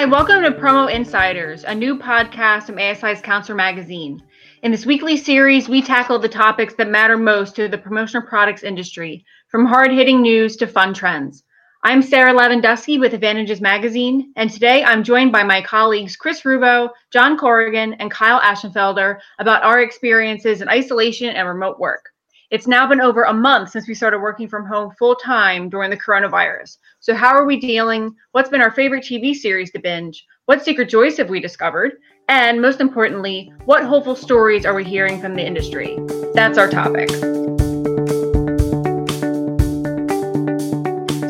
Hi, welcome to Promo Insiders, a new podcast from ASI's Counselor Magazine. In this weekly series, we tackle the topics that matter most to the promotional products industry, from hard hitting news to fun trends. I'm Sarah Lewandowski with Advantages Magazine, and today I'm joined by my colleagues Chris Ruvo, John Corrigan, and Kyle Aschenfelder about our experiences in isolation and remote work. It's now been over a month since we started working from home full time during the coronavirus. So, how are we dealing? What's been our favorite TV series to binge? What secret joys have we discovered? And most importantly, what hopeful stories are we hearing from the industry? That's our topic.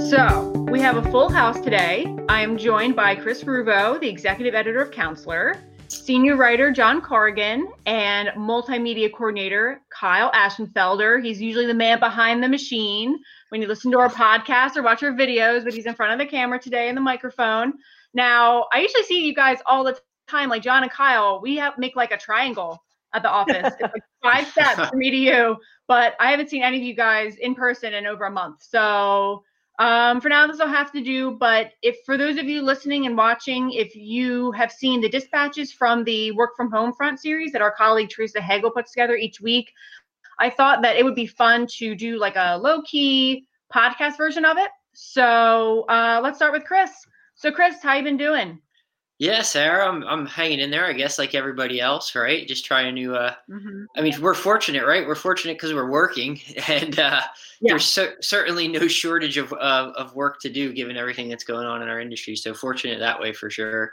So, we have a full house today. I am joined by Chris Ruvo, the executive editor of Counselor, senior writer John Corrigan and multimedia coordinator Kyle Aschenfelder. He's usually the man behind the machine when you listen to our podcast or watch our videos, but he's in front of the camera today and the microphone. Now, I usually see you guys all the time, like John and Kyle. We have make like a triangle at the office. it's like five steps from me to you, but I haven't seen any of you guys in person in over a month. So um, for now, this will have to do. But if for those of you listening and watching, if you have seen the dispatches from the work from home front series that our colleague Teresa Hegel puts together each week, I thought that it would be fun to do like a low key podcast version of it. So uh, let's start with Chris. So Chris, how you been doing? Yeah, Sarah, I'm I'm hanging in there, I guess, like everybody else, right? Just trying to. Uh, mm-hmm. I mean, we're fortunate, right? We're fortunate because we're working, and uh, yeah. there's cer- certainly no shortage of uh, of work to do given everything that's going on in our industry. So fortunate that way for sure.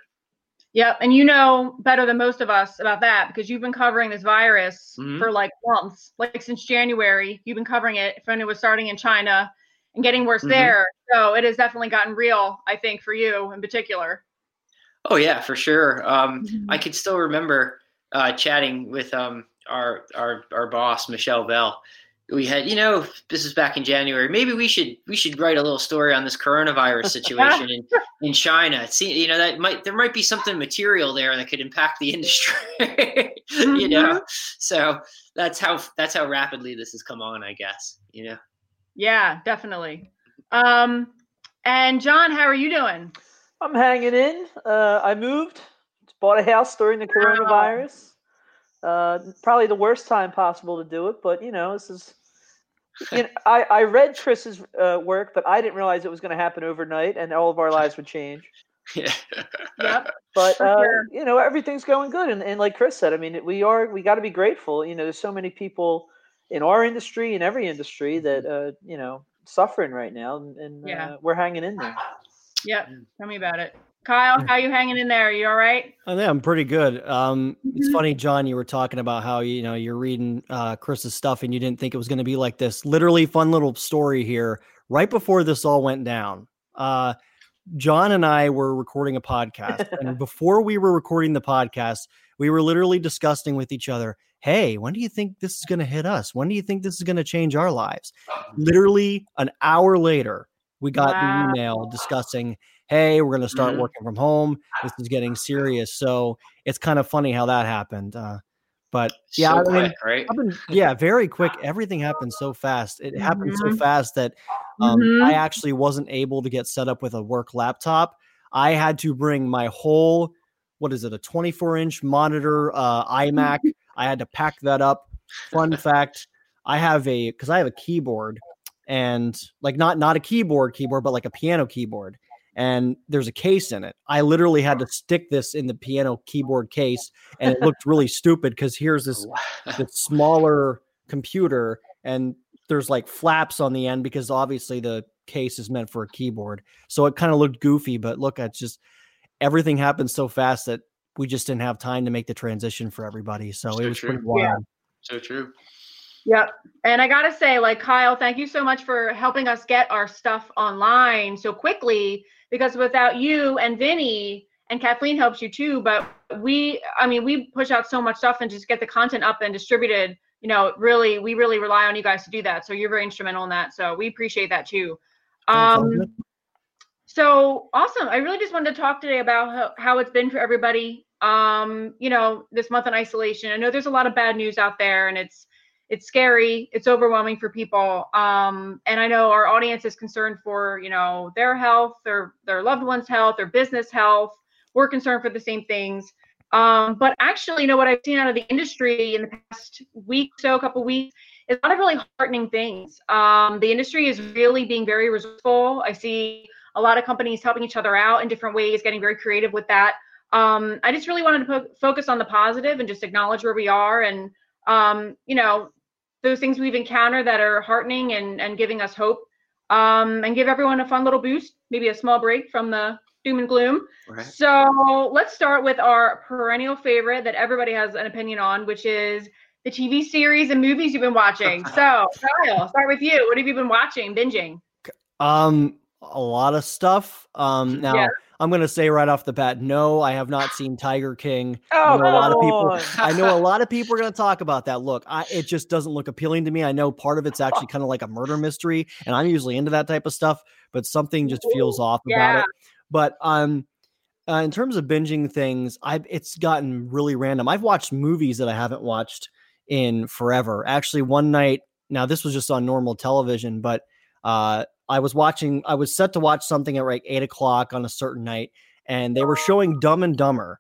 Yep, and you know better than most of us about that because you've been covering this virus mm-hmm. for like months, like since January. You've been covering it when it was starting in China and getting worse mm-hmm. there. So it has definitely gotten real, I think, for you in particular. Oh yeah, for sure. Um, mm-hmm. I could still remember uh, chatting with um, our our our boss Michelle Bell. We had, you know, this is back in January. Maybe we should we should write a little story on this coronavirus situation in, in China. See, you know, that might there might be something material there that could impact the industry. mm-hmm. You know, so that's how that's how rapidly this has come on, I guess. You know. Yeah, definitely. Um, and John, how are you doing? I'm hanging in. Uh, I moved, bought a house during the coronavirus. Uh, probably the worst time possible to do it, but you know, this is. You know, I, I read Chris's uh, work, but I didn't realize it was going to happen overnight, and all of our lives would change. Yeah. yep. But uh, sure. you know, everything's going good, and, and like Chris said, I mean, we are we got to be grateful. You know, there's so many people in our industry and every industry that uh, you know suffering right now, and, and yeah. Uh, we're hanging in there. Yep. Tell me about it. Kyle, how you hanging in there? Are You all right? I think I'm pretty good. Um, it's funny, John. You were talking about how you know you're reading uh, Chris's stuff and you didn't think it was going to be like this. Literally, fun little story here. Right before this all went down, uh, John and I were recording a podcast, and before we were recording the podcast, we were literally discussing with each other. Hey, when do you think this is going to hit us? When do you think this is going to change our lives? Literally an hour later, we got wow. the email discussing, hey, we're going to start mm-hmm. working from home. This is getting serious. So it's kind of funny how that happened. Uh, but yeah, so I mean, quick, right? Been, yeah, very quick. Everything happened so fast. It mm-hmm. happened so mm-hmm. fast that um, mm-hmm. I actually wasn't able to get set up with a work laptop. I had to bring my whole, what is it, a 24 inch monitor uh, iMac. I had to pack that up. Fun fact I have a, because I have a keyboard and like not not a keyboard keyboard but like a piano keyboard and there's a case in it i literally had to stick this in the piano keyboard case and it looked really stupid because here's this, this smaller computer and there's like flaps on the end because obviously the case is meant for a keyboard so it kind of looked goofy but look it's just everything happened so fast that we just didn't have time to make the transition for everybody so, so it was true. pretty wild yeah. so true Yep. And I got to say, like, Kyle, thank you so much for helping us get our stuff online so quickly because without you and Vinny, and Kathleen helps you too, but we, I mean, we push out so much stuff and just get the content up and distributed. You know, really, we really rely on you guys to do that. So you're very instrumental in that. So we appreciate that too. Um, so awesome. I really just wanted to talk today about how, how it's been for everybody. Um, you know, this month in isolation. I know there's a lot of bad news out there and it's, it's scary it's overwhelming for people um, and i know our audience is concerned for you know their health their their loved ones health their business health we're concerned for the same things. Um, but actually, you know what I've seen out of the industry in the past week, so a couple weeks, is a lot of really heartening things. Um, the industry is really being very resourceful. I see a lot of companies helping each other out in different ways, getting very creative with that. Um, I just really wanted to po- focus on the positive and just acknowledge where we are and um, you know those things we've encountered that are heartening and and giving us hope um, and give everyone a fun little boost, maybe a small break from the doom and gloom. Right. So let's start with our perennial favorite that everybody has an opinion on, which is the TV series and movies you've been watching. so Kyle, start with you. What have you been watching, binging? Um, a lot of stuff. Um, now. Yeah. I'm going to say right off the bat, no, I have not seen Tiger King. Oh, I know a lot of people. I know a lot of people are going to talk about that. Look, I, it just doesn't look appealing to me. I know part of it's actually kind of like a murder mystery, and I'm usually into that type of stuff, but something just feels off yeah. about it. But um, uh, in terms of binging things, I it's gotten really random. I've watched movies that I haven't watched in forever. Actually, one night, now this was just on normal television, but uh, I was watching, I was set to watch something at like eight o'clock on a certain night, and they were showing Dumb and Dumber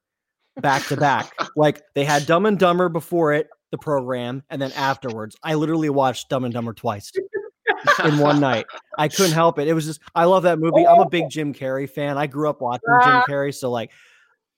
back to back. like they had Dumb and Dumber before it, the program, and then afterwards. I literally watched Dumb and Dumber twice in one night. I couldn't help it. It was just, I love that movie. I'm a big Jim Carrey fan. I grew up watching Jim. Carrey. So, like,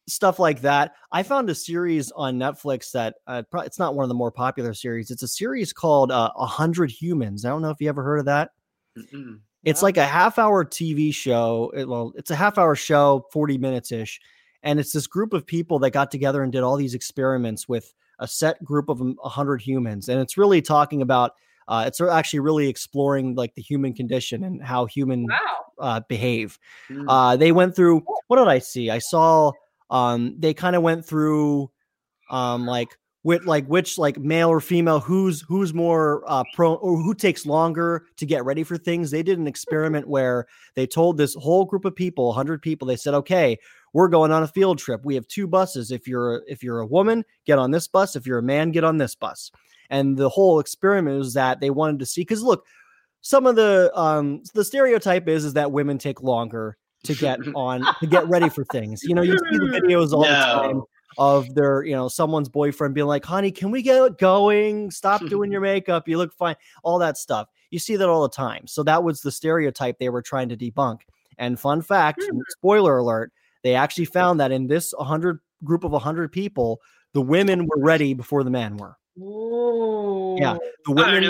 stuff like that. I found a series on Netflix that uh, it's not one of the more popular series. It's a series called uh, A uh, Hundred Humans. I don't know if you ever heard of that. Mm-mm. It's like a half hour TV show. It, well, it's a half hour show, 40 minutes ish. And it's this group of people that got together and did all these experiments with a set group of 100 humans. And it's really talking about, uh, it's actually really exploring like the human condition and how human wow. uh, behave. Mm. Uh, they went through, what did I see? I saw, um, they kind of went through um, like with like which like male or female who's who's more uh pro or who takes longer to get ready for things. They did an experiment where they told this whole group of people 100 people they said okay we're going on a field trip. We have two buses. If you're if you're a woman get on this bus. If you're a man get on this bus. And the whole experiment was that they wanted to see because look some of the um the stereotype is is that women take longer to get on to get ready for things. You know you see the videos all no. the time of their, you know, someone's boyfriend being like, honey, can we get going? Stop doing your makeup. You look fine. All that stuff. You see that all the time. So that was the stereotype they were trying to debunk. And fun fact, mm-hmm. spoiler alert, they actually found that in this 100 group of 100 people, the women were ready before the men were. Ooh. Yeah, the women.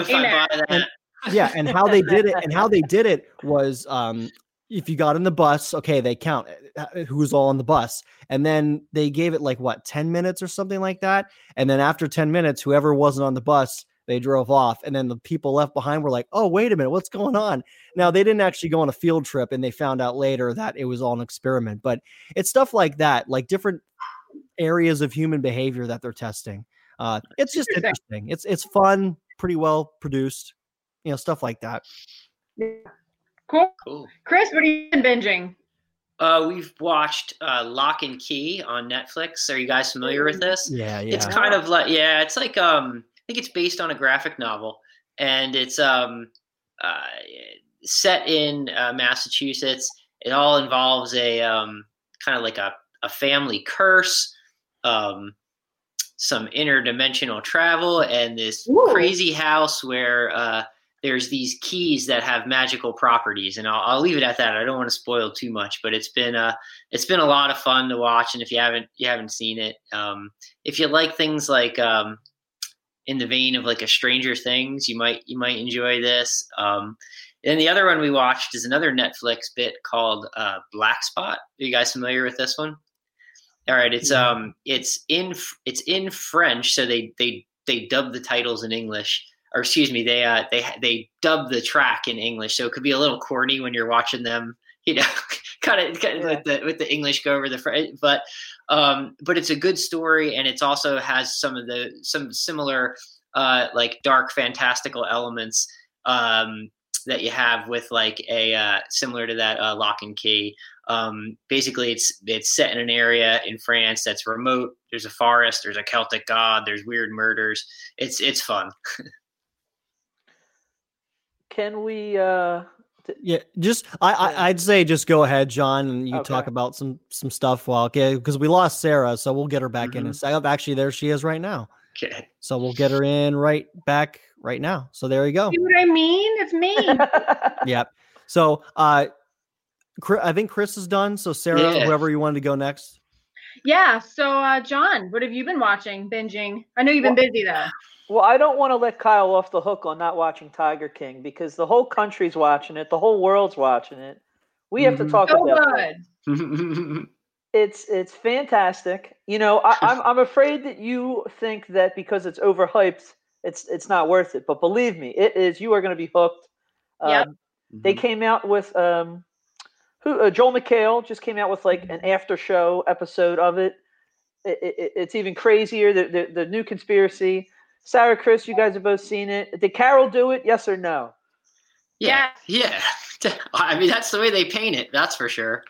And, yeah, and how they did it, and how they did it was um, if you got in the bus, okay, they count uh, uh, who's all on the bus. And then they gave it like what, 10 minutes or something like that. And then after 10 minutes, whoever wasn't on the bus, they drove off. And then the people left behind were like, oh, wait a minute, what's going on? Now, they didn't actually go on a field trip and they found out later that it was all an experiment. But it's stuff like that, like different areas of human behavior that they're testing. Uh, it's just interesting. It's it's fun, pretty well produced, you know, stuff like that. Yeah. Cool. Cool. Chris, what are you binging? Uh, we've watched uh, Locke and Key on Netflix. Are you guys familiar with this? Yeah, yeah. It's kind of like yeah, it's like um, I think it's based on a graphic novel, and it's um, uh, set in uh, Massachusetts. It all involves a um, kind of like a a family curse, um, some interdimensional travel, and this Ooh. crazy house where uh, there's these keys that have magical properties and I'll, I'll, leave it at that. I don't want to spoil too much but it's been a it's been a lot of fun to watch and if you haven't you haven't seen it um if you like things like um in the vein of like a stranger things you might you might enjoy this um and the other one we watched is another netflix bit called uh black spot. Are you guys familiar with this one? All right it's um it's in it's in french so they they they dub the titles in english or excuse me, they uh, they they dub the track in English, so it could be a little corny when you're watching them, you know, kind of, yeah. with the with the English go over the French, but um, but it's a good story, and it's also has some of the some similar uh, like dark fantastical elements um, that you have with like a uh, similar to that uh, Locke and Key. Um, basically, it's it's set in an area in France that's remote. There's a forest. There's a Celtic god. There's weird murders. It's it's fun. can we uh Yeah, just I, I I'd say just go ahead, John, and you Okay. talk about some some stuff while okay because we lost Sarah, so we'll get her back in Mhm. a second. Actually, there she is right now. Okay. So we'll get her in right back right now. So there you go. See what I mean? It's me. Yep. So uh, I think Chris is done. So Sarah, Yeah. whoever you wanted to go next. yeah. So, uh, John, what have you been watching, binging? I know you've been busy though. Well, I don't want to let Kyle off the hook on not watching Tiger King because the whole country's watching it, the whole world's watching it. We have to Mhm. talk So about it. It's it's fantastic. You know, I, I'm I'm afraid that you think that because it's overhyped, it's it's not worth it. But believe me, it is. You are going to be hooked. Yep. Um, They came out with um, who uh, Joel McHale just came out with like an after show episode of it. It, it. It's even crazier. The, the the new conspiracy. Sarah, Chris, you guys have both seen it. Did Carol do it? Yes or no? yeah. Yeah. I mean, that's the way they paint it. That's for sure.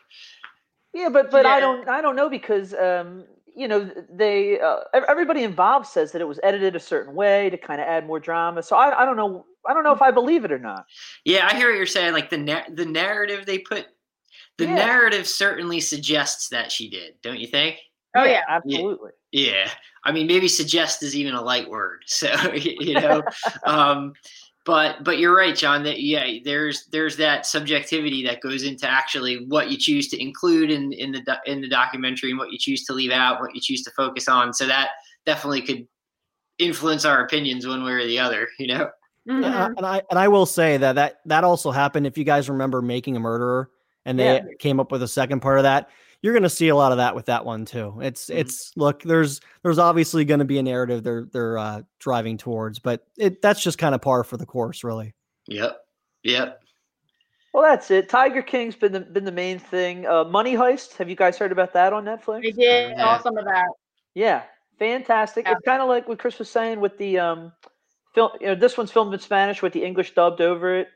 Yeah, but but I don't I don't know because um, you know they uh, everybody involved says that it was edited a certain way to kind of add more drama. So I, I don't know I don't know if I believe it or not. Yeah, I hear what you're saying. Like the na- the narrative they put, the Yeah. narrative certainly suggests that she did. Don't you think? Oh yeah. absolutely. Yeah, I mean, maybe suggest is even a light word. So you know, um, but but you're right, John. That yeah, there's there's that subjectivity that goes into actually what you choose to include in in the do- in the documentary and what you choose to leave out, what you choose to focus on. So that definitely could influence our opinions one way or the other. You know. Mhm. Yeah, and I and I will say that that that also happened. If you guys remember making a murderer, and they Yeah. came up with a second part of that, you're going to see a lot of that with that one too. It's Mhm. it's look, there's there's obviously going to be a narrative they're they're uh, driving towards, but it that's just kind of par for the course, really. Yep. Yep. Well, that's it. Tiger King's been the been the main thing. Uh, Money Heist. Have you guys heard about that on Netflix? I did Yeah. saw of that. Yeah, fantastic. Yeah. It's kind of like what Chris was saying with the um, film. You know, this one's filmed in Spanish with the English dubbed over it.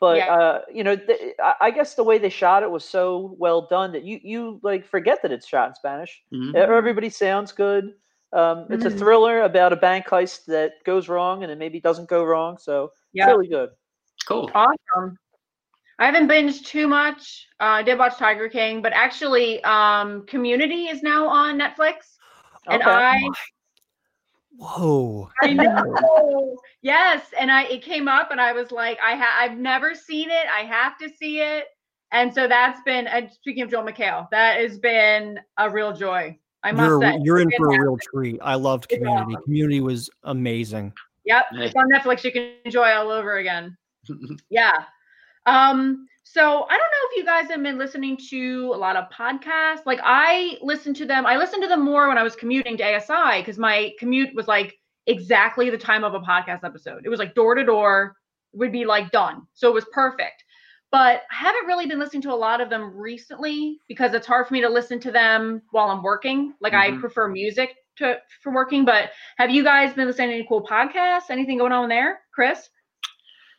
But Yeah. uh, you know, th- I, I guess the way they shot it was so well done that you you like forget that it's shot in Spanish. Mhm. E- Everybody sounds good. Um, it's a Mhm. thriller about a bank heist that goes wrong and it maybe doesn't go wrong. So Yeah. really good. Cool. Awesome. I haven't binged too much. Uh, I did watch Tiger King, but actually, um, Community is now on Netflix, and Okay. I, Whoa. I know, yes, and I it came up, and I was like, I ha- I've never seen it. I have to see it, and so that's been. And speaking of Joel McHale, that has been a real joy. I must You're say, you're in for a real treat. I loved Community. awesome. Community was amazing. Yep, Nice. it's on Netflix. You can enjoy all over again. Yeah. Um, so I don't know if you guys have been listening to a lot of podcasts. Like I listened to them. I listened to them more when I was commuting to ASI because my commute was like exactly the time of a podcast episode. It was like door to door, would be like done. So it was perfect. But I haven't really been listening to a lot of them recently because it's hard for me to listen to them while I'm working. Like I Mhm. prefer music to for working. But have you guys been listening to any cool podcasts? Anything going on there, Chris?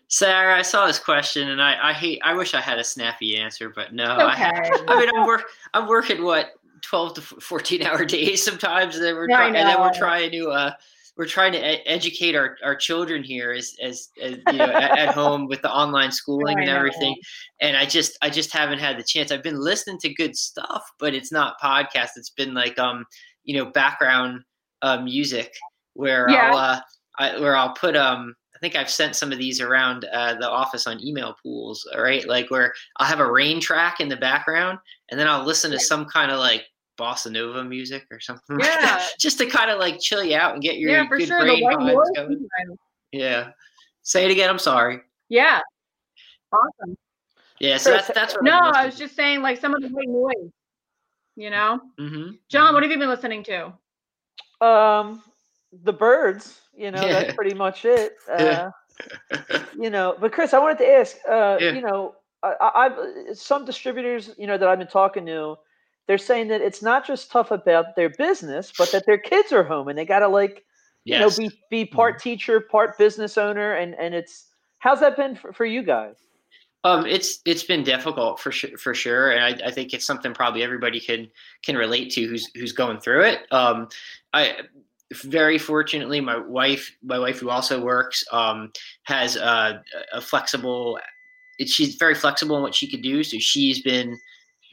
Sarah, I saw this question and I, I hate I wish I had a snappy answer, but no. I, Okay. I mean I'm work I'm working what 12 to 14 hour days sometimes and then we're I trying and then we're trying to uh we're trying to educate our, our children here as, as, as you know at, at home with the online schooling I and everything and i just i just haven't had the chance i've been listening to good stuff but it's not podcast it's been like um you know background uh, music where Yeah. i'll uh I, where i'll put um I think I've sent some of these around uh, the office on email pools, all right? Like where I'll have a rain track in the background, and then I'll listen to some kind of like bossa nova music or something, like that, just to kind of like chill you out and get your yeah, for good sure. The brain white vibes noise. going. sometimes. Yeah. Say it again. I'm sorry. Yeah. Awesome. Yeah. So Chris, that's that's what No, I'm I was just saying like some of the white noise. You know, hmm John, what have you been listening to? Um, the birds. You know, Yeah. that's pretty much it. Uh, Yeah. you know but chris i wanted to ask uh Yeah. you know I, I i've some distributors you know that i've been talking to they're saying that it's not just tough about their business but that their kids are home and they gotta like you know be be part teacher part business owner and and it's how's that been for, for you guys Um, it's it's been difficult for sure, for sure, and I, I think it's something probably everybody can can relate to who's who's going through it. Um, I very fortunately, my wife, my wife who also works, um, has a, a flexible she's very flexible in what she could do. So she's been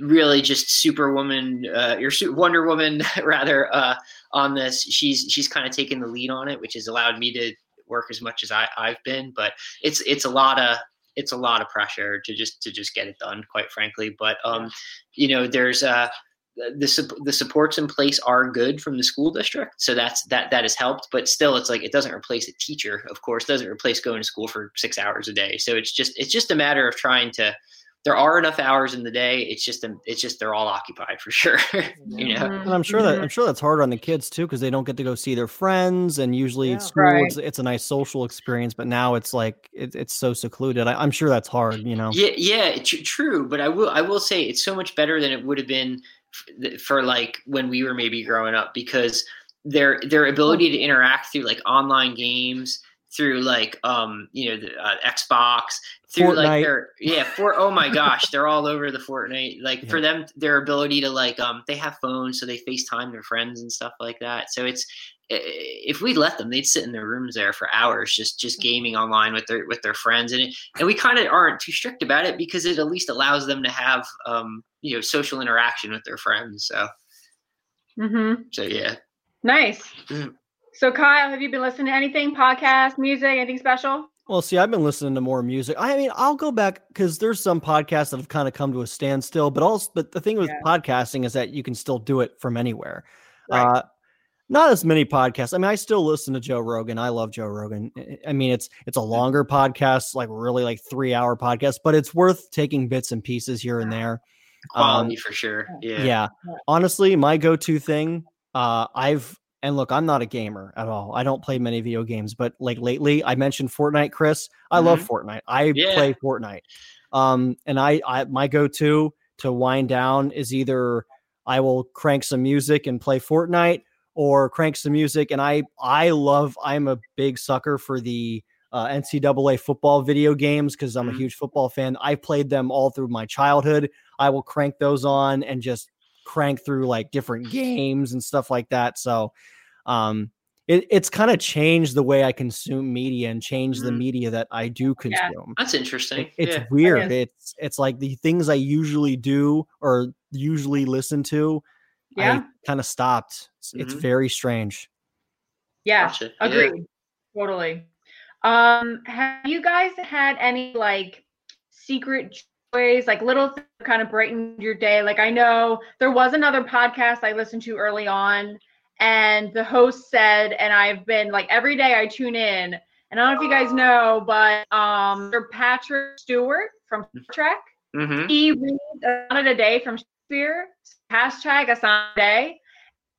really just superwoman uh, your wonder woman rather uh, on this. She's she's kind of taken the lead on it which has allowed me to work as much as I, i've been. But it's it's a lot of it's a lot of pressure to just to just get it done quite frankly. But um you know there's uh the the supports in place are good from the school district, so that's that that has helped. But still, it's like it doesn't replace a teacher. Of course, doesn't replace going to school for six hours a day. So it's just it's just a matter of trying to there are enough hours in the day. It's just it's just they're all occupied for sure. you know, mm-hmm. and I'm sure that I'm sure that's hard on the kids too because they don't get to go see their friends, and usually yeah, school right. it's, it's, a nice social experience. But now it's like it, it's so secluded. I, am sure that's hard. You know. Yeah, yeah, tr- true. But I will I will say it's so much better than it would have been f- for like when we were maybe growing up because their their ability to interact through like online games through like um you know the uh, Xbox through Fortnite. like their yeah for oh my gosh they're all over the Fortnite like yeah. for them their ability to like um they have phones so they FaceTime their friends and stuff like that so it's if we let them they'd sit in their rooms there for hours just just mm. gaming online with their with their friends and it, and we kind of aren't too strict about it because it at least allows them to have um you know social interaction with their friends so mm-hmm. so yeah nice mm. So, Kyle, have you been listening to anything, podcast, music, anything special? Well, see, I've been listening to more music. I mean, I'll go back because there's some podcasts that have kind of come to a standstill. But also, but the thing with yeah. podcasting is that you can still do it from anywhere. Right. Uh, not as many podcasts. I mean, I still listen to Joe Rogan. I love Joe Rogan. I mean, it's it's a longer podcast, like really like three hour podcast, but it's worth taking bits and pieces here and there. Quality um, for sure. Yeah. Yeah. Honestly, my go to thing. Uh, I've and look, I'm not a gamer at all. I don't play many video games, but like lately, I mentioned Fortnite, Chris. I mm-hmm. love Fortnite. I yeah. play Fortnite. Um, and I, I my go-to to wind down is either I will crank some music and play Fortnite, or crank some music. And I, I love. I'm a big sucker for the uh, NCAA football video games because I'm mm-hmm. a huge football fan. I played them all through my childhood. I will crank those on and just crank through like different games and stuff like that. So um it, it's kind of changed the way I consume media and changed mm-hmm. the media that I do consume. Yeah, that's interesting. It, it's yeah. weird. It's it's like the things I usually do or usually listen to, yeah. I kind of stopped. It's, mm-hmm. it's, very strange. Yeah, gotcha. agreed. Yeah. Totally. Um, have you guys had any like secret ways, like little things kind of brighten your day. Like I know there was another podcast I listened to early on, and the host said, and I've been like every day I tune in, and I don't know if you guys know, but um, Patrick Stewart from Trek, mm-hmm. he reads a sonnet a day from Shakespeare. Hashtag a sonnet.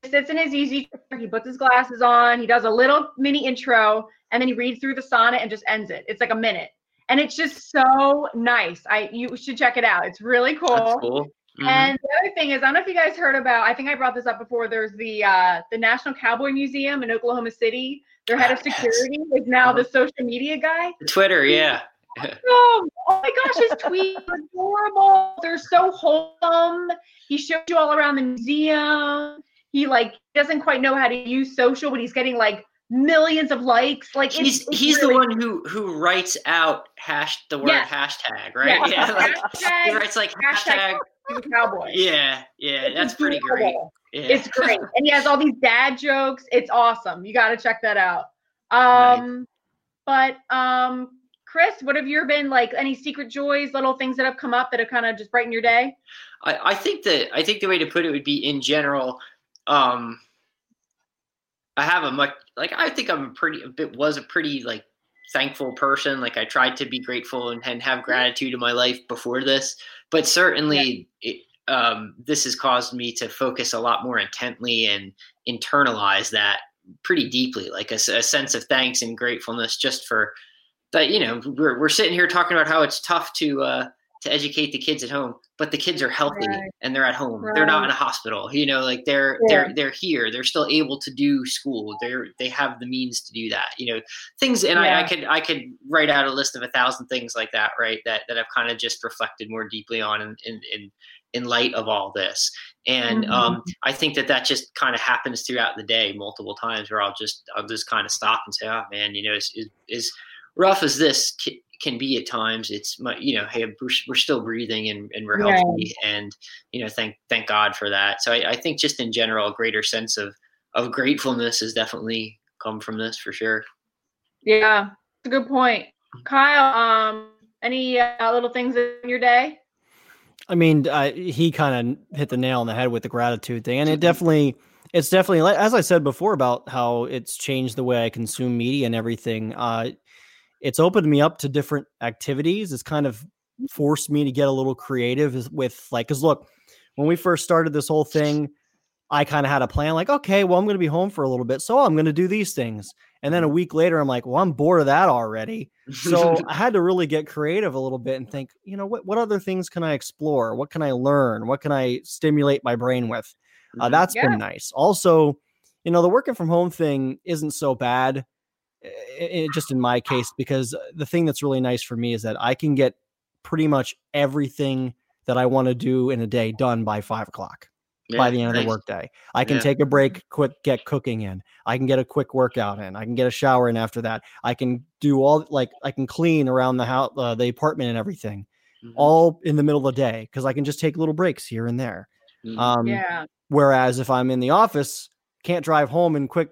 He sits in his easy chair, he puts his glasses on, he does a little mini intro, and then he reads through the sonnet and just ends it. It's like a minute and it's just so nice. I you should check it out. It's really cool. That's cool. Mm-hmm. And the other thing is, I don't know if you guys heard about. I think I brought this up before. There's the uh, the National Cowboy Museum in Oklahoma City. Their head of ah, security is now the social media guy. Twitter, yeah. oh, my gosh, his tweets are adorable. They're so wholesome. He shows you all around the museum. He like doesn't quite know how to use social, but he's getting like millions of likes. Like he's it's, it's he's really the one who who writes out hash the word yes. hashtag, right? Yeah, yeah like, hashtag, he writes like hashtag, hashtag cowboy. Yeah, yeah, it's that's pretty great. Yeah. It's great, and he has all these dad jokes. It's awesome. You got to check that out. Um, but um, Chris, what have your been like? Any secret joys, little things that have come up that have kind of just brightened your day? I, I think that I think the way to put it would be in general. Um, I have a much like I think I'm a pretty a bit was a pretty like thankful person. Like I tried to be grateful and, and have gratitude in my life before this, but certainly yeah. it, um, this has caused me to focus a lot more intently and internalize that pretty deeply, like a, a sense of thanks and gratefulness just for that. You know, we're we're sitting here talking about how it's tough to uh, to educate the kids at home but the kids are healthy right. and they're at home right. they're not in a hospital you know like they're yeah. they're they're here they're still able to do school they're they have the means to do that you know things and yeah. I, I could i could write out a list of a thousand things like that right that that i've kind of just reflected more deeply on in in, in in light of all this and mm-hmm. um, i think that that just kind of happens throughout the day multiple times where i'll just i'll just kind of stop and say oh man you know is, is, is rough as this can be at times, it's my, you know, hey, we're, we're still breathing and, and we're healthy, yeah. and you know, thank thank God for that. So I, I think just in general, a greater sense of of gratefulness has definitely come from this for sure. Yeah, it's a good point, Kyle. Um, any uh, little things in your day? I mean, uh, he kind of hit the nail on the head with the gratitude thing, and it definitely, it's definitely, as I said before about how it's changed the way I consume media and everything. Uh, it's opened me up to different activities. It's kind of forced me to get a little creative with like, because look, when we first started this whole thing, I kind of had a plan like, okay, well, I'm going to be home for a little bit. So I'm going to do these things. And then a mm-hmm. week later, I'm like, well, I'm bored of that already. So I had to really get creative a little bit and think, you know, what, what other things can I explore? What can I learn? What can I stimulate my brain with? Uh, mm-hmm. that's yeah. been nice. Also, you know, the working from home thing isn't so bad, it, just in my case, because the thing that's really nice for me is that I can get pretty much everything that I want to do in a day done by five o'clock yeah, by the end of the workday. I can yeah. take a break, quick get cooking in. I can get a quick workout in. I can get a shower in after that. I can do all like I can clean around the house, uh, the apartment, and everything, mm-hmm. all in the middle of the day because I can just take little breaks here and there. Mm-hmm. Um, yeah. Whereas if I'm in the office, can't drive home and quick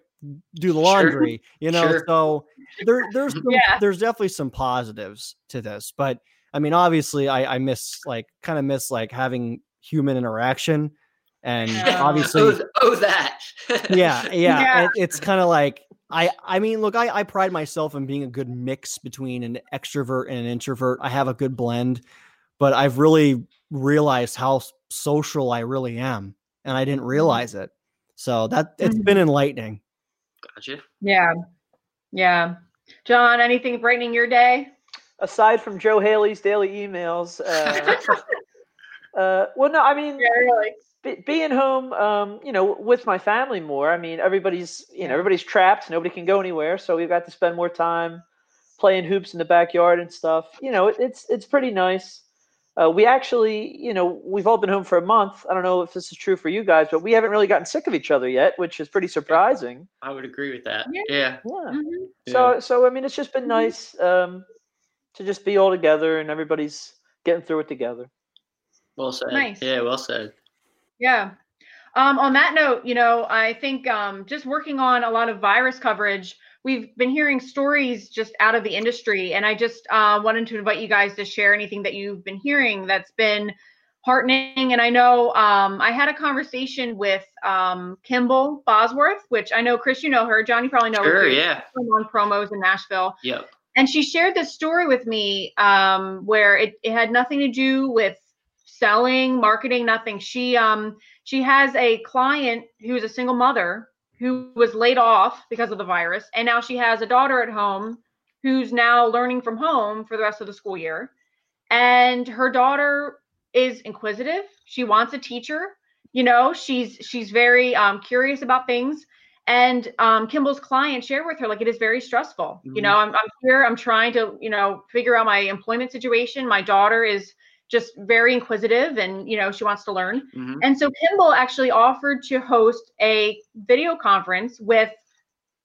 do the laundry, sure. you know. Sure. So there, there's some, yeah. there's definitely some positives to this, but I mean, obviously, I, I miss like kind of miss like having human interaction and obviously oh, oh that yeah yeah, yeah. It, it's kind of like i i mean look I, I pride myself in being a good mix between an extrovert and an introvert i have a good blend but i've really realized how social i really am and i didn't mm-hmm. realize it so that it's been mm-hmm. enlightening gotcha yeah yeah john anything brightening your day aside from joe haley's daily emails uh, uh well no i mean yeah, really being home, um, you know, with my family more. I mean, everybody's, you know, everybody's trapped. Nobody can go anywhere, so we've got to spend more time playing hoops in the backyard and stuff. You know, it, it's it's pretty nice. Uh, we actually, you know, we've all been home for a month. I don't know if this is true for you guys, but we haven't really gotten sick of each other yet, which is pretty surprising. I would agree with that. Yeah. Yeah. yeah. Mm-hmm. So, so I mean, it's just been mm-hmm. nice um, to just be all together and everybody's getting through it together. Well said. Nice. Yeah. Well said. Yeah. Um, on that note, you know, I think um, just working on a lot of virus coverage, we've been hearing stories just out of the industry, and I just uh, wanted to invite you guys to share anything that you've been hearing that's been heartening. And I know um, I had a conversation with um, Kimball Bosworth, which I know Chris, you know her. John, you probably know sure, her. Yeah. On promos in Nashville. Yep. And she shared this story with me um, where it, it had nothing to do with selling, marketing, nothing. She um she has a client who's a single mother who was laid off because of the virus, and now she has a daughter at home who's now learning from home for the rest of the school year. And her daughter is inquisitive. She wants a teacher. You know, she's she's very um, curious about things. And um, Kimball's client shared with her like it is very stressful. Mm-hmm. You know, I'm, I'm here. I'm trying to you know figure out my employment situation. My daughter is just very inquisitive and you know she wants to learn. Mm-hmm. and so kimball actually offered to host a video conference with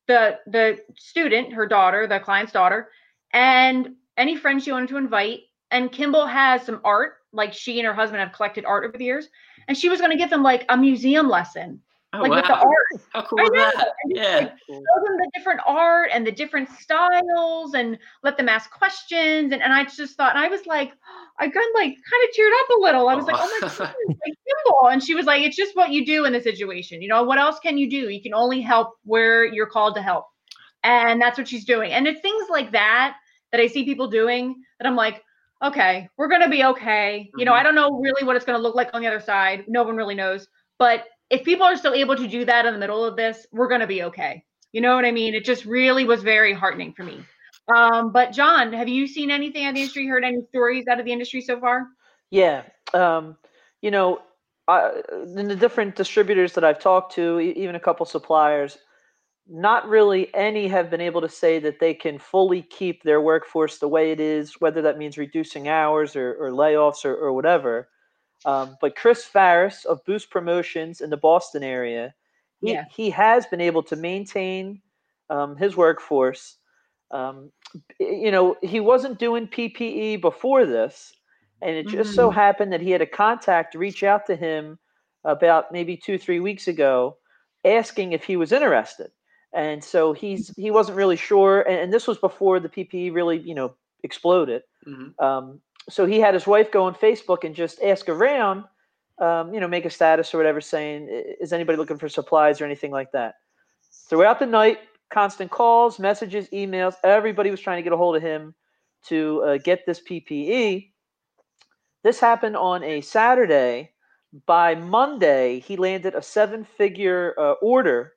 the the student her daughter the client's daughter and any friends she wanted to invite. And kimball has some art like she and her husband have collected art over the years. And she was going to give them like a museum lesson Oh, like wow. with the art. How cool is that? Yeah. Like, show them the different art and the different styles and let them ask questions. And, and I just thought, and I was like, I got like kind of teared up a little. I was like, oh my God, like simple. And she was like, it's just what you do in the situation. You know, what else can you do? You can only help where you're called to help. And that's what she's doing. And it's things like that that I see people doing that I'm like, okay, we're going to be okay. You know, mm-hmm. I don't know really what it's going to look like on the other side. No one really knows. But if people are still able to do that in the middle of this, we're going to be okay. You know what I mean? It just really was very heartening for me. Um, but John, have you seen anything out of the industry? Heard any stories out of the industry so far? Yeah, um, you know, I, in the different distributors that I've talked to, even a couple suppliers, not really any have been able to say that they can fully keep their workforce the way it is, whether that means reducing hours or, or layoffs or, or whatever. Um, but Chris Farris of Boost Promotions in the Boston area, he, yeah. he has been able to maintain um, his workforce. Um, you know, he wasn't doing PPE before this, and it just mm-hmm. so happened that he had a contact reach out to him about maybe two, three weeks ago, asking if he was interested. And so he's he wasn't really sure, and, and this was before the PPE really, you know, exploded. Mm-hmm. Um, so he had his wife go on Facebook and just ask around, um, you know, make a status or whatever, saying, "Is anybody looking for supplies or anything like that?" Throughout the night, constant calls, messages, emails. Everybody was trying to get a hold of him to uh, get this PPE. This happened on a Saturday. By Monday, he landed a seven-figure uh, order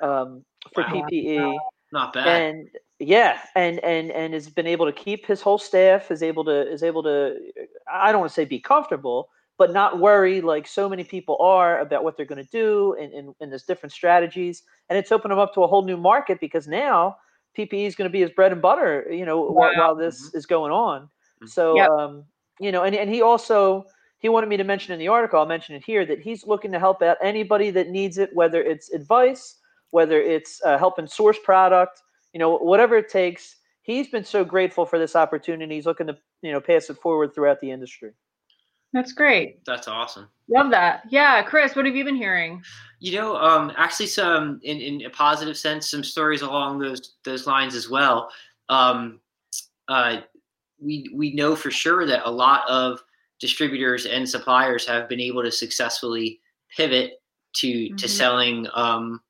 um, for wow. PPE. Not bad. And yeah, and and and has been able to keep his whole staff. Is able to is able to. I don't want to say be comfortable, but not worry like so many people are about what they're going to do and, and, and there's different strategies and it's opened them up to a whole new market because now ppe is going to be his bread and butter you know wow. while, while, this mm-hmm. is going on mm-hmm. so yep. um, you know and, and he also he wanted me to mention in the article i'll mention it here that he's looking to help out anybody that needs it whether it's advice whether it's uh, helping source product you know whatever it takes he's been so grateful for this opportunity he's looking to you know pass it forward throughout the industry that's great. That's awesome. Love that. Yeah, Chris, what have you been hearing? You know, um, actually, some in, in a positive sense, some stories along those those lines as well. Um, uh, we we know for sure that a lot of distributors and suppliers have been able to successfully pivot to mm-hmm. to selling um,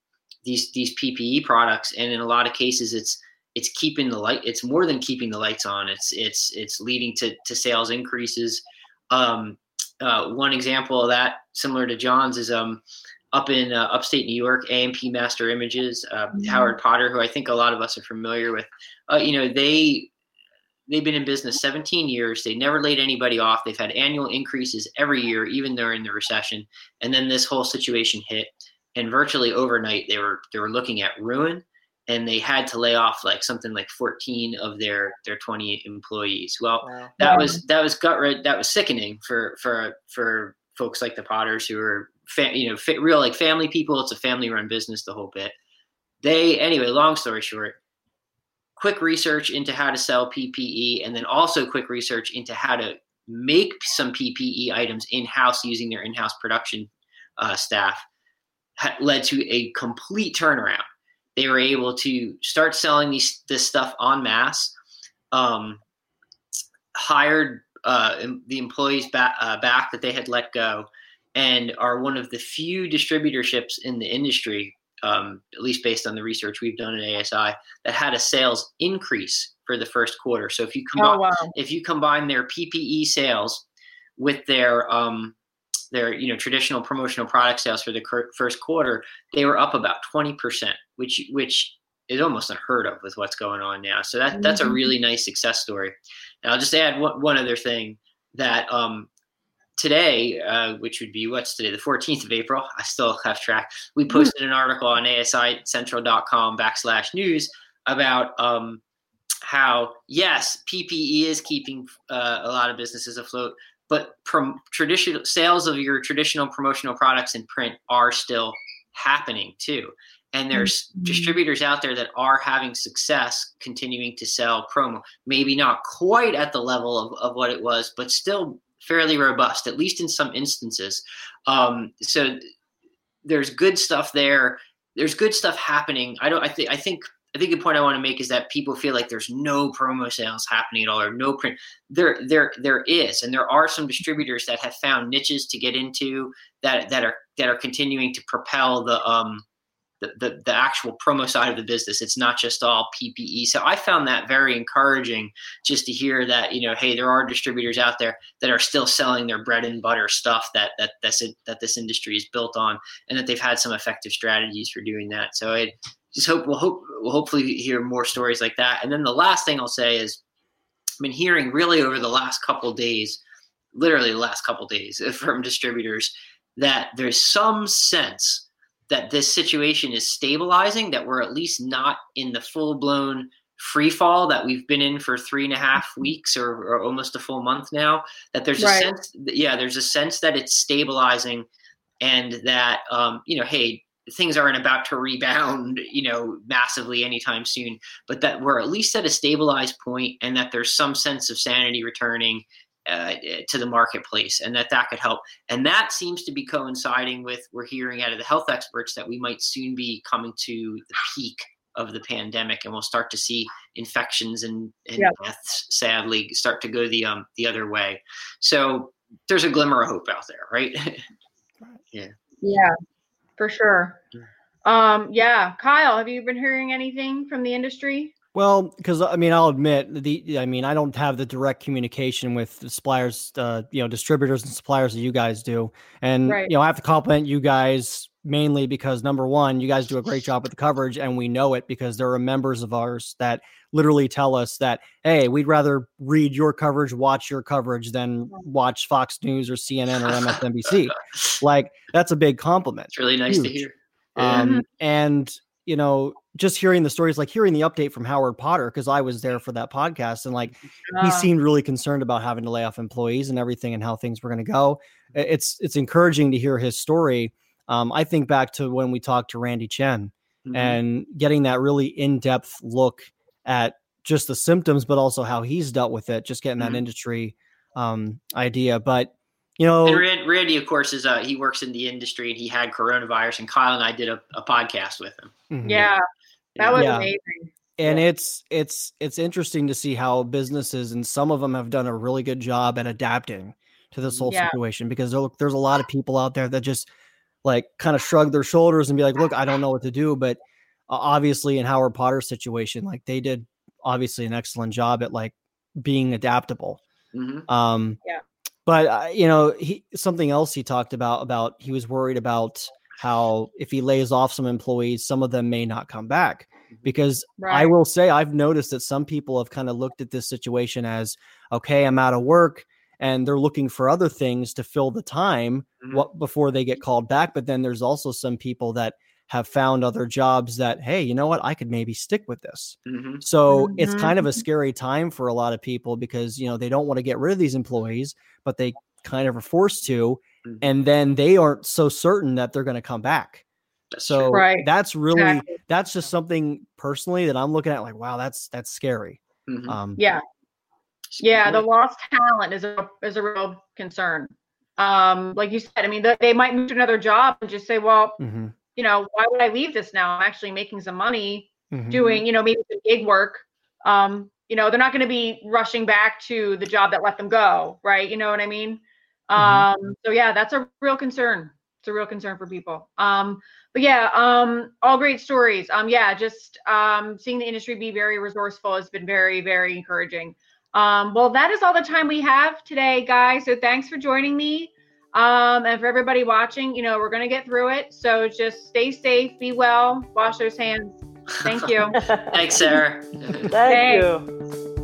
these these PPE products, and in a lot of cases, it's it's keeping the light. It's more than keeping the lights on. It's it's it's leading to to sales increases um, uh, one example of that, similar to John's, is um, up in uh, upstate New York, A&P Master Images, uh, mm-hmm. Howard Potter, who I think a lot of us are familiar with. Uh, you know, they they've been in business 17 years. They never laid anybody off. They've had annual increases every year, even during the recession. And then this whole situation hit, and virtually overnight, they were they were looking at ruin and they had to lay off like something like 14 of their their 20 employees. Well, wow. that was that was gut that was sickening for for for folks like the Potters who are fa- you know fa- real like family people. It's a family run business, the whole bit. They anyway. Long story short, quick research into how to sell PPE, and then also quick research into how to make some PPE items in house using their in house production uh, staff ha- led to a complete turnaround they were able to start selling these this stuff en masse. Um, hired uh, the employees back, uh, back that they had let go, and are one of the few distributorships in the industry, um, at least based on the research we've done at ASI, that had a sales increase for the first quarter. So if you combine oh, wow. if you combine their PPE sales with their um, their you know traditional promotional product sales for the first quarter, they were up about twenty percent, which which is almost unheard of with what's going on now. So that that's a mm-hmm. really nice success story. And I'll just add one, one other thing that um, today, uh, which would be what's today, the 14th of April. I still have track. We mm-hmm. posted an article on ASICentral.com backslash news about um, how yes, PPE is keeping uh, a lot of businesses afloat, but prom- traditional sales of your traditional promotional products in print are still happening too. And there's mm-hmm. distributors out there that are having success continuing to sell promo maybe not quite at the level of, of what it was but still fairly robust at least in some instances. Um, so there's good stuff there. There's good stuff happening. I don't i think i think I think the point I want to make is that people feel like there's no promo sales happening at all or no print. There, there, there is, and there are some distributors that have found niches to get into that that are that are continuing to propel the um the, the, the actual promo side of the business. It's not just all PPE. So I found that very encouraging just to hear that, you know, hey, there are distributors out there that are still selling their bread and butter stuff that that that's it, that this industry is built on and that they've had some effective strategies for doing that. So I just hope we'll hope we'll hopefully hear more stories like that. And then the last thing I'll say is I've been hearing really over the last couple days, literally the last couple days from distributors that there's some sense that this situation is stabilizing, that we're at least not in the full blown free fall that we've been in for three and a half weeks or, or almost a full month now. That there's right. a sense, yeah, there's a sense that it's stabilizing, and that um, you know, hey, things aren't about to rebound, you know, massively anytime soon, but that we're at least at a stabilized point and that there's some sense of sanity returning uh, to the marketplace and that that could help. And that seems to be coinciding with we're hearing out of the health experts that we might soon be coming to the peak of the pandemic and we'll start to see infections and, and yep. deaths sadly start to go the um the other way. So there's a glimmer of hope out there, right? yeah. Yeah, for sure. Um, yeah, Kyle, have you been hearing anything from the industry? Well, because I mean, I'll admit the. I mean, I don't have the direct communication with the suppliers, uh, you know, distributors and suppliers that you guys do, and right. you know, I have to compliment you guys mainly because number one, you guys do a great job with the coverage, and we know it because there are members of ours that literally tell us that, hey, we'd rather read your coverage, watch your coverage, than watch Fox News or CNN or MSNBC. like that's a big compliment. It's really nice Huge. to hear. Um, mm-hmm. and you know, just hearing the stories, like hearing the update from Howard Potter, because I was there for that podcast, and like uh, he seemed really concerned about having to lay off employees and everything, and how things were going to go. It's it's encouraging to hear his story. Um, I think back to when we talked to Randy Chen mm-hmm. and getting that really in depth look at just the symptoms, but also how he's dealt with it. Just getting mm-hmm. that industry um, idea, but you know, and Randy, of course, is uh, he works in the industry and he had coronavirus, and Kyle and I did a, a podcast with him. Mm-hmm. Yeah, that was yeah. amazing. And yeah. it's it's it's interesting to see how businesses and some of them have done a really good job at adapting to this whole yeah. situation because there's a lot of people out there that just like kind of shrug their shoulders and be like, "Look, I don't know what to do." But uh, obviously, in Howard Potter's situation, like they did obviously an excellent job at like being adaptable. Mm-hmm. Um, yeah but uh, you know, he something else he talked about about he was worried about how if he lays off some employees, some of them may not come back. Mm-hmm. Because right. I will say, I've noticed that some people have kind of looked at this situation as, okay, I'm out of work, and they're looking for other things to fill the time mm-hmm. what, before they get called back. But then there's also some people that have found other jobs that hey you know what i could maybe stick with this mm-hmm. so mm-hmm. it's kind of a scary time for a lot of people because you know they don't want to get rid of these employees but they kind of are forced to mm-hmm. and then they aren't so certain that they're going to come back that's so right. that's really exactly. that's just something personally that i'm looking at like wow that's that's scary mm-hmm. um, yeah yeah the lost talent is a is a real concern um like you said i mean they might move to another job and just say well mm-hmm you know, why would I leave this now? I'm actually making some money mm-hmm. doing, you know, maybe some gig work. Um, you know, they're not going to be rushing back to the job that let them go, right? You know what I mean? Mm-hmm. Um, so yeah, that's a real concern. It's a real concern for people. Um, but yeah, um, all great stories. Um, yeah, just um, seeing the industry be very resourceful has been very, very encouraging. Um, well, that is all the time we have today, guys. So thanks for joining me. Um, and for everybody watching, you know, we're going to get through it. So just stay safe, be well, wash those hands. Thank you. Thanks, Sarah. Thank you.